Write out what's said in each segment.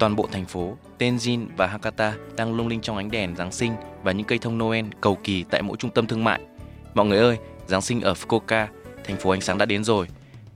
Toàn bộ thành phố, Tenjin và Hakata đang lung linh trong ánh đèn Giáng sinh và những cây thông Noel cầu kỳ tại mỗi trung tâm thương mại. Mọi người ơi, Giáng sinh ở Fukuoka, thành phố ánh sáng đã đến rồi.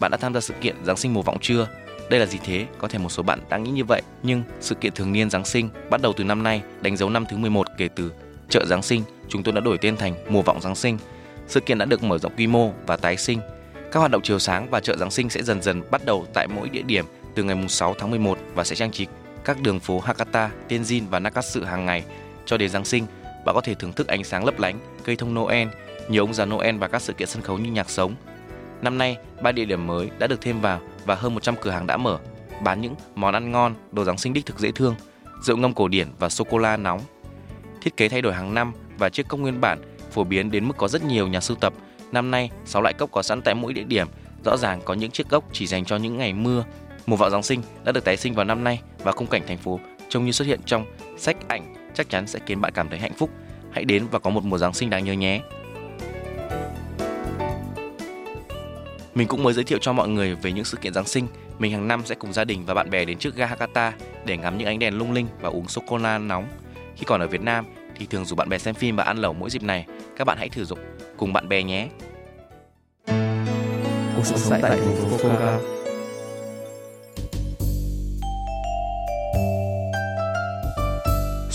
Bạn đã tham gia sự kiện Giáng sinh mùa vọng chưa? Đây là gì thế? Có thể một số bạn đang nghĩ như vậy, nhưng sự kiện thường niên Giáng sinh bắt đầu từ năm nay, đánh dấu năm thứ 11 kể từ chợ Giáng sinh, chúng tôi đã đổi tên thành mùa vọng Giáng sinh. Sự kiện đã được mở rộng quy mô và tái sinh. Các hoạt động chiều sáng và chợ Giáng sinh sẽ dần dần bắt đầu tại mỗi địa điểm từ ngày 6 tháng 11 và sẽ trang trí các đường phố Hakata, Tenjin và Nakatsu hàng ngày cho đến Giáng sinh. Bạn có thể thưởng thức ánh sáng lấp lánh, cây thông Noel, nhiều ông già Noel và các sự kiện sân khấu như nhạc sống. Năm nay, ba địa điểm mới đã được thêm vào và hơn 100 cửa hàng đã mở, bán những món ăn ngon, đồ Giáng sinh đích thực dễ thương, rượu ngâm cổ điển và sô cô la nóng. Thiết kế thay đổi hàng năm và chiếc cốc nguyên bản phổ biến đến mức có rất nhiều nhà sưu tập. Năm nay, 6 loại cốc có sẵn tại mỗi địa điểm. Rõ ràng có những chiếc cốc chỉ dành cho những ngày mưa. Mùa vọng Giáng sinh đã được tái sinh vào năm nay và khung cảnh thành phố trông như xuất hiện trong sách, ảnh chắc chắn sẽ khiến bạn cảm thấy hạnh phúc. Hãy đến và có một mùa Giáng sinh đáng nhớ nhé. Mình cũng mới giới thiệu cho mọi người về những sự kiện Giáng sinh. Mình hàng năm sẽ cùng gia đình và bạn bè đến trước ga Hakata để ngắm những ánh đèn lung linh và uống sô cô la nóng. Khi còn ở Việt Nam thì thường rủ bạn bè xem phim và ăn lẩu mỗi dịp này. Các bạn hãy thử dụng cùng bạn bè nhé. Cuộc sống tại thành phố Fukuoka